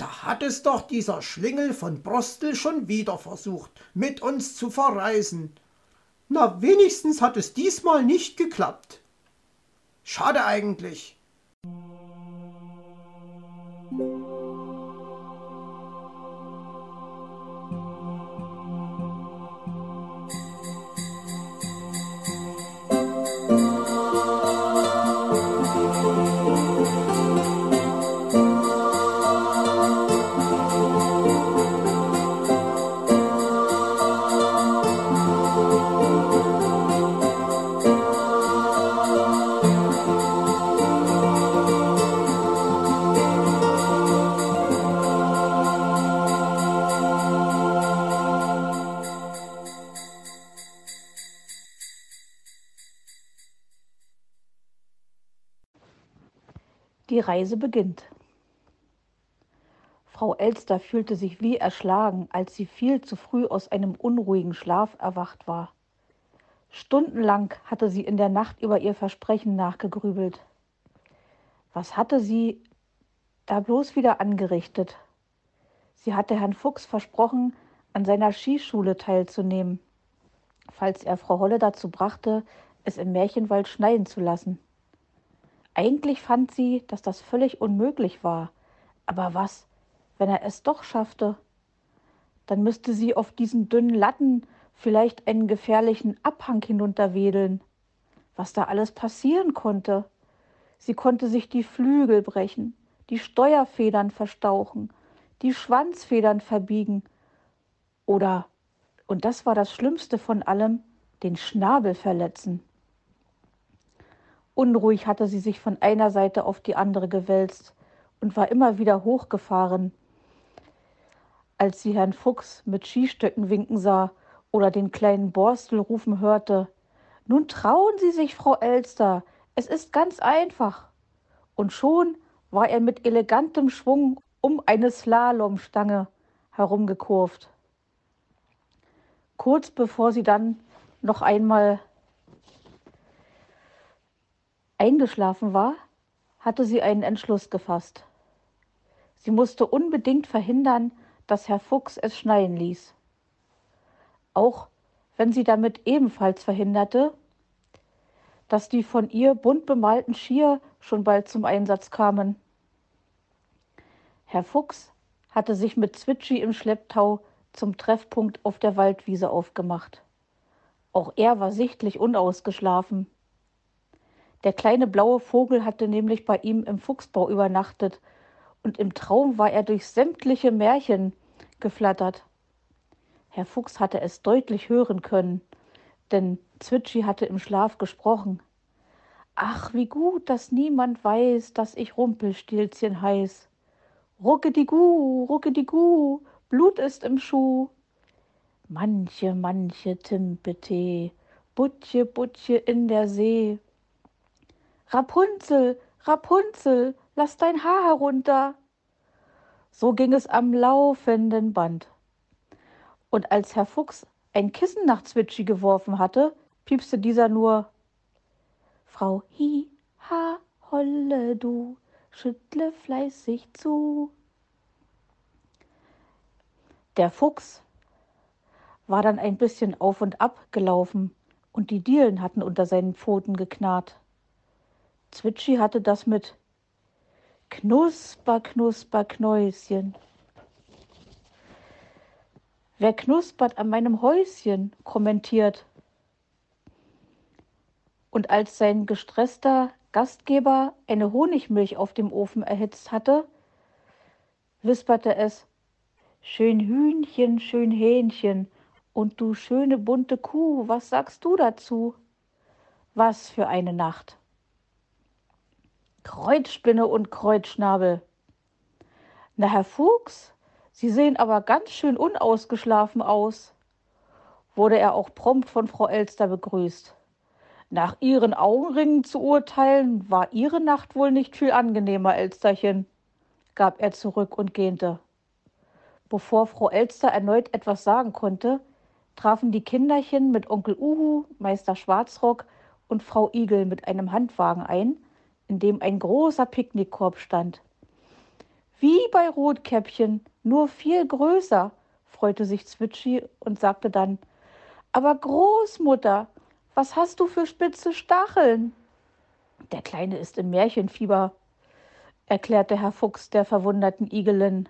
Da hat es doch dieser Schlingel von Brostel schon wieder versucht, mit uns zu verreisen. Na, wenigstens hat es diesmal nicht geklappt. Schade eigentlich. Die Reise beginnt. Frau Elster fühlte sich wie erschlagen, als sie viel zu früh aus einem unruhigen Schlaf erwacht war. Stundenlang hatte sie in der Nacht über ihr Versprechen nachgegrübelt. Was hatte sie da bloß wieder angerichtet? Sie hatte Herrn Fuchs versprochen, an seiner Skischule teilzunehmen, falls er Frau Holle dazu brachte, es im Märchenwald schneien zu lassen. Eigentlich fand sie, dass das völlig unmöglich war. Aber was, wenn er es doch schaffte? Dann müsste sie auf diesen dünnen Latten vielleicht einen gefährlichen Abhang hinunterwedeln. Was da alles passieren konnte. Sie konnte sich die Flügel brechen, die Steuerfedern verstauchen, die Schwanzfedern verbiegen oder, und das war das Schlimmste von allem, den Schnabel verletzen. Unruhig hatte sie sich von einer Seite auf die andere gewälzt und war immer wieder hochgefahren. Als sie Herrn Fuchs mit Skistöcken winken sah oder den kleinen Borstel rufen hörte, nun trauen Sie sich, Frau Elster, es ist ganz einfach. Und schon war er mit elegantem Schwung um eine Slalomstange herumgekurvt. Kurz bevor sie dann noch einmal eingeschlafen war, hatte sie einen Entschluss gefasst. Sie musste unbedingt verhindern, dass Herr Fuchs es schneien ließ. Auch wenn sie damit ebenfalls verhinderte, dass die von ihr bunt bemalten Skier schon bald zum Einsatz kamen. Herr Fuchs hatte sich mit Zwitschi im Schlepptau zum Treffpunkt auf der Waldwiese aufgemacht. Auch er war sichtlich unausgeschlafen. Der kleine blaue Vogel hatte nämlich bei ihm im Fuchsbau übernachtet, und im Traum war er durch sämtliche Märchen geflattert. Herr Fuchs hatte es deutlich hören können, denn Zwitschi hatte im Schlaf gesprochen. Ach, wie gut, dass niemand weiß, dass ich Rumpelstilzchen heiß. Ruckedigu, ruckedigu, Blut ist im Schuh. Manche, manche Timpetee, Butche, Butche in der See. Rapunzel, Rapunzel, lass dein Haar herunter. So ging es am laufenden Band. Und als Herr Fuchs ein Kissen nach Zwitschi geworfen hatte, piepste dieser nur Frau Hi, Ha, Holle du, schüttle fleißig zu. Der Fuchs war dann ein bisschen auf und ab gelaufen, und die Dielen hatten unter seinen Pfoten geknarrt. Zwitschi hatte das mit Knusper, Knusper, Knäuschen. Wer knuspert an meinem Häuschen, kommentiert. Und als sein gestresster Gastgeber eine Honigmilch auf dem Ofen erhitzt hatte, wisperte es Schön Hühnchen, schön Hähnchen, und du schöne bunte Kuh, was sagst du dazu? Was für eine Nacht. Kreuzspinne und Kreuzschnabel. Na, Herr Fuchs, Sie sehen aber ganz schön unausgeschlafen aus, wurde er auch prompt von Frau Elster begrüßt. Nach Ihren Augenringen zu urteilen, war Ihre Nacht wohl nicht viel angenehmer, Elsterchen, gab er zurück und gähnte. Bevor Frau Elster erneut etwas sagen konnte, trafen die Kinderchen mit Onkel Uhu, Meister Schwarzrock und Frau Igel mit einem Handwagen ein, in dem ein großer Picknickkorb stand. Wie bei Rotkäppchen, nur viel größer, freute sich Zwitschi und sagte dann, aber Großmutter, was hast du für spitze Stacheln? Der Kleine ist im Märchenfieber, erklärte Herr Fuchs der verwunderten Igelin.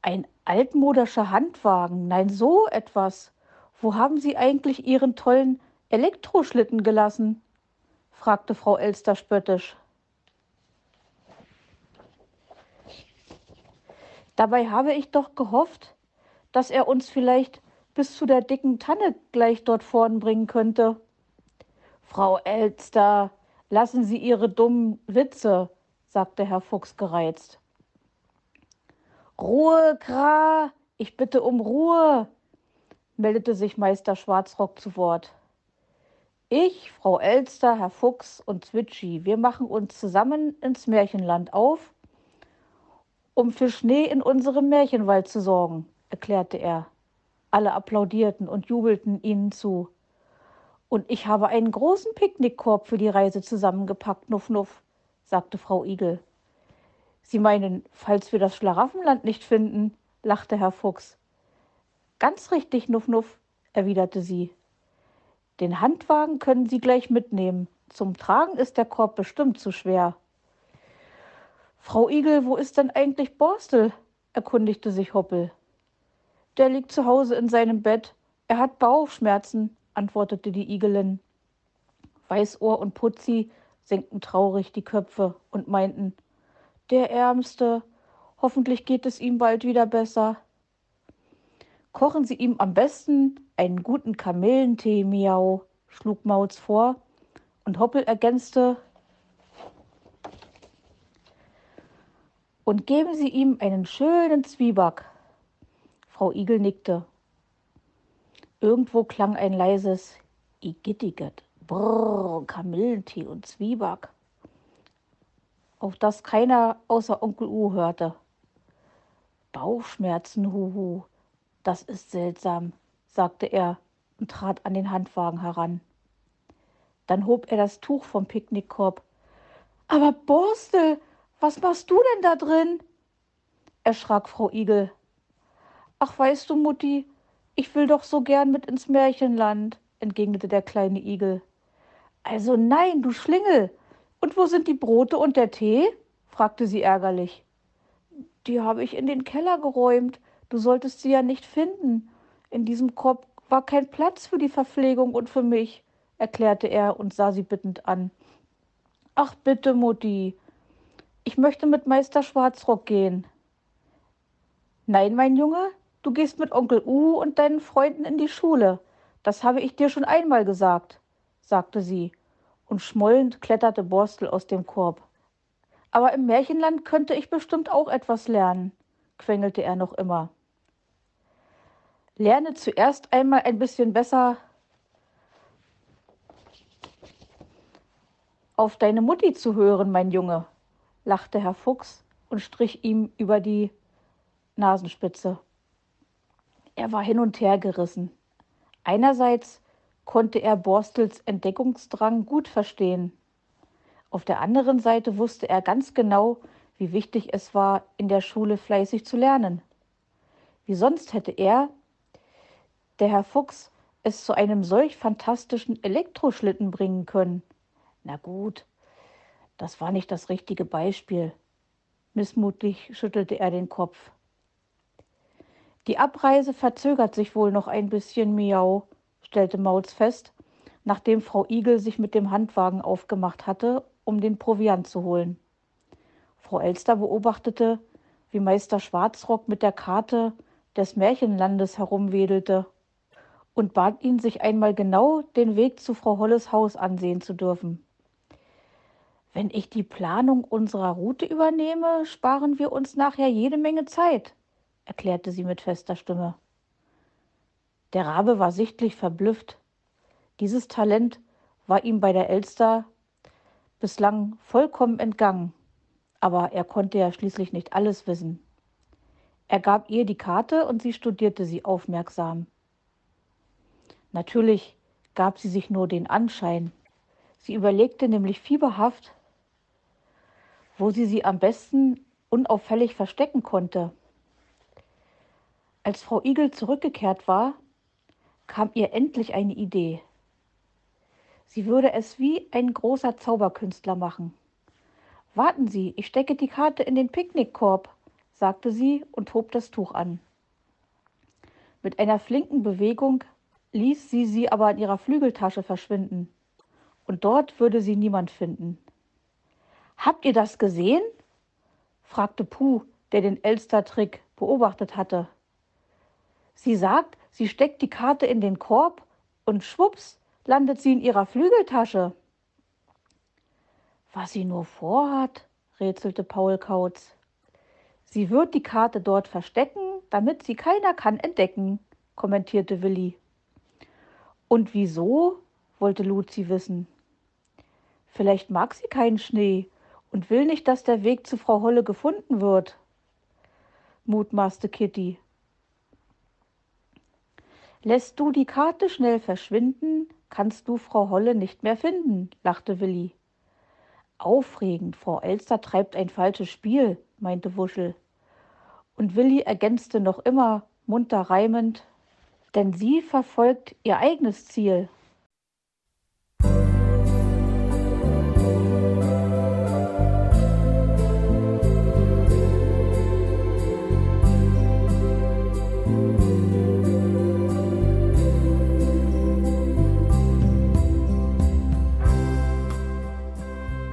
Ein altmodischer Handwagen, nein, so etwas. Wo haben Sie eigentlich Ihren tollen Elektroschlitten gelassen? Fragte Frau Elster spöttisch. Dabei habe ich doch gehofft, dass er uns vielleicht bis zu der dicken Tanne gleich dort vorn bringen könnte. Frau Elster, lassen Sie Ihre dummen Witze, sagte Herr Fuchs gereizt. Ruhe, Kra, ich bitte um Ruhe, meldete sich Meister Schwarzrock zu Wort. Ich, Frau Elster, Herr Fuchs und Zwitschi, wir machen uns zusammen ins Märchenland auf um für Schnee in unserem Märchenwald zu sorgen, erklärte er. Alle applaudierten und jubelten ihnen zu. Und ich habe einen großen Picknickkorb für die Reise zusammengepackt, Nuff Nuff, sagte Frau Igel. Sie meinen, falls wir das Schlaraffenland nicht finden, lachte Herr Fuchs. Ganz richtig, Nuff Nuff, erwiderte sie. Den Handwagen können Sie gleich mitnehmen. Zum Tragen ist der Korb bestimmt zu schwer. Frau Igel, wo ist denn eigentlich Borstel? erkundigte sich Hoppel. Der liegt zu Hause in seinem Bett. Er hat Bauchschmerzen, antwortete die Igelin. Weißohr und Putzi senkten traurig die Köpfe und meinten, der Ärmste, hoffentlich geht es ihm bald wieder besser. Kochen Sie ihm am besten einen guten Kamillentee, Miau, schlug Mauz vor, und Hoppel ergänzte, und geben Sie ihm einen schönen Zwieback. Frau Igel nickte. Irgendwo klang ein leises Igittiget, Brrr, Kamillentee und Zwieback, auf das keiner außer Onkel U hörte. Bauchschmerzen, huhu, das ist seltsam, sagte er und trat an den Handwagen heran. Dann hob er das Tuch vom Picknickkorb. Aber Borstel, was machst du denn da drin? erschrak Frau Igel. Ach, weißt du, Mutti, ich will doch so gern mit ins Märchenland, entgegnete der kleine Igel. Also nein, du Schlingel. Und wo sind die Brote und der Tee? fragte sie ärgerlich. Die habe ich in den Keller geräumt. Du solltest sie ja nicht finden. In diesem Korb war kein Platz für die Verpflegung und für mich, erklärte er und sah sie bittend an. Ach bitte, Mutti, ich möchte mit Meister Schwarzrock gehen. Nein, mein Junge, du gehst mit Onkel U und deinen Freunden in die Schule. Das habe ich dir schon einmal gesagt, sagte sie, und schmollend kletterte Borstel aus dem Korb. Aber im Märchenland könnte ich bestimmt auch etwas lernen, quengelte er noch immer. Lerne zuerst einmal ein bisschen besser auf deine Mutti zu hören, mein Junge, lachte Herr Fuchs und strich ihm über die Nasenspitze. Er war hin und her gerissen. Einerseits konnte er Borstels Entdeckungsdrang gut verstehen. Auf der anderen Seite wusste er ganz genau, wie wichtig es war, in der Schule fleißig zu lernen. Wie sonst hätte er, der Herr Fuchs, es zu einem solch fantastischen Elektroschlitten bringen können. Na gut, das war nicht das richtige Beispiel. Missmutig schüttelte er den Kopf. Die Abreise verzögert sich wohl noch ein bisschen, Miau, stellte Mauz fest, nachdem Frau Igel sich mit dem Handwagen aufgemacht hatte, um den Proviant zu holen. Frau Elster beobachtete, wie Meister Schwarzrock mit der Karte des Märchenlandes herumwedelte und bat ihn, sich einmal genau den Weg zu Frau Holles Haus ansehen zu dürfen. Wenn ich die Planung unserer Route übernehme, sparen wir uns nachher jede Menge Zeit, erklärte sie mit fester Stimme. Der Rabe war sichtlich verblüfft. Dieses Talent war ihm bei der Elster bislang vollkommen entgangen, aber er konnte ja schließlich nicht alles wissen. Er gab ihr die Karte und sie studierte sie aufmerksam. Natürlich gab sie sich nur den Anschein. Sie überlegte nämlich fieberhaft, wo sie sie am besten unauffällig verstecken konnte. Als Frau Igel zurückgekehrt war, kam ihr endlich eine Idee. Sie würde es wie ein großer Zauberkünstler machen. Warten Sie, ich stecke die Karte in den Picknickkorb, sagte sie und hob das Tuch an. Mit einer flinken Bewegung ließ sie sie aber in ihrer Flügeltasche verschwinden. Und dort würde sie niemand finden. Habt ihr das gesehen? fragte Puh, der den Elstertrick beobachtet hatte. Sie sagt, sie steckt die Karte in den Korb und schwupps landet sie in ihrer Flügeltasche. Was sie nur vorhat, rätselte Paul Kautz. Sie wird die Karte dort verstecken, damit sie keiner kann entdecken, kommentierte Willi. Und wieso? wollte Luzi wissen. Vielleicht mag sie keinen Schnee und will nicht, dass der Weg zu Frau Holle gefunden wird, mutmaßte Kitty. Lässt du die Karte schnell verschwinden, kannst du Frau Holle nicht mehr finden, lachte Willi. Aufregend, Frau Elster treibt ein falsches Spiel, meinte Wuschel. Und Willi ergänzte noch immer munter reimend, denn sie verfolgt ihr eigenes Ziel.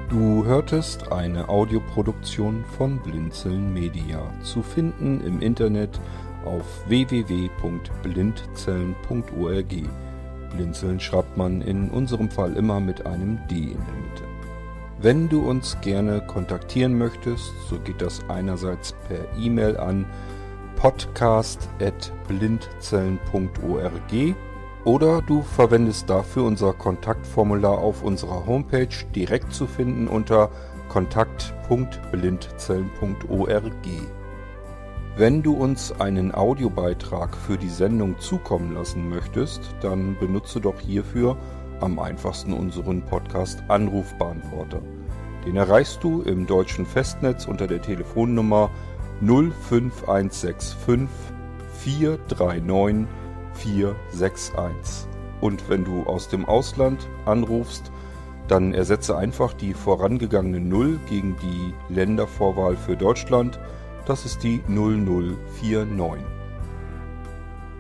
Du hörtest eine Audioproduktion von Blinzeln Media, zu finden im Internet auf www.blindzellen.org. Blinzeln schreibt man in unserem Fall immer mit einem D in der Mitte. Wenn du uns gerne kontaktieren möchtest, so geht das einerseits per E-Mail an podcast.blindzellen.org oder du verwendest dafür unser Kontaktformular auf unserer Homepage direkt zu finden unter kontakt.blindzellen.org. Wenn du uns einen Audiobeitrag für die Sendung zukommen lassen möchtest, dann benutze doch hierfür am einfachsten unseren Podcast Anrufbeantworter. Den erreichst du im deutschen Festnetz unter der Telefonnummer 05165 439 461. Und wenn du aus dem Ausland anrufst, dann ersetze einfach die vorangegangene 0 gegen die Ländervorwahl für Deutschland. Das ist die 0049.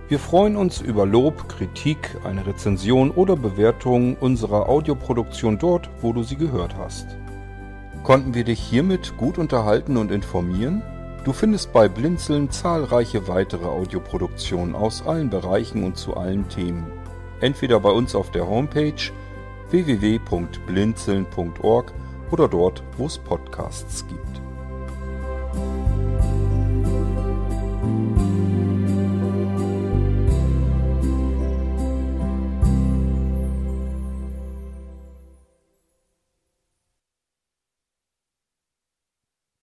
Wir freuen uns über Lob, Kritik, eine Rezension oder Bewertung unserer Audioproduktion dort, wo du sie gehört hast. Konnten wir dich hiermit gut unterhalten und informieren? Du findest bei Blinzeln zahlreiche weitere Audioproduktionen aus allen Bereichen und zu allen Themen. Entweder bei uns auf der Homepage www.blinzeln.org oder dort, wo es Podcasts gibt.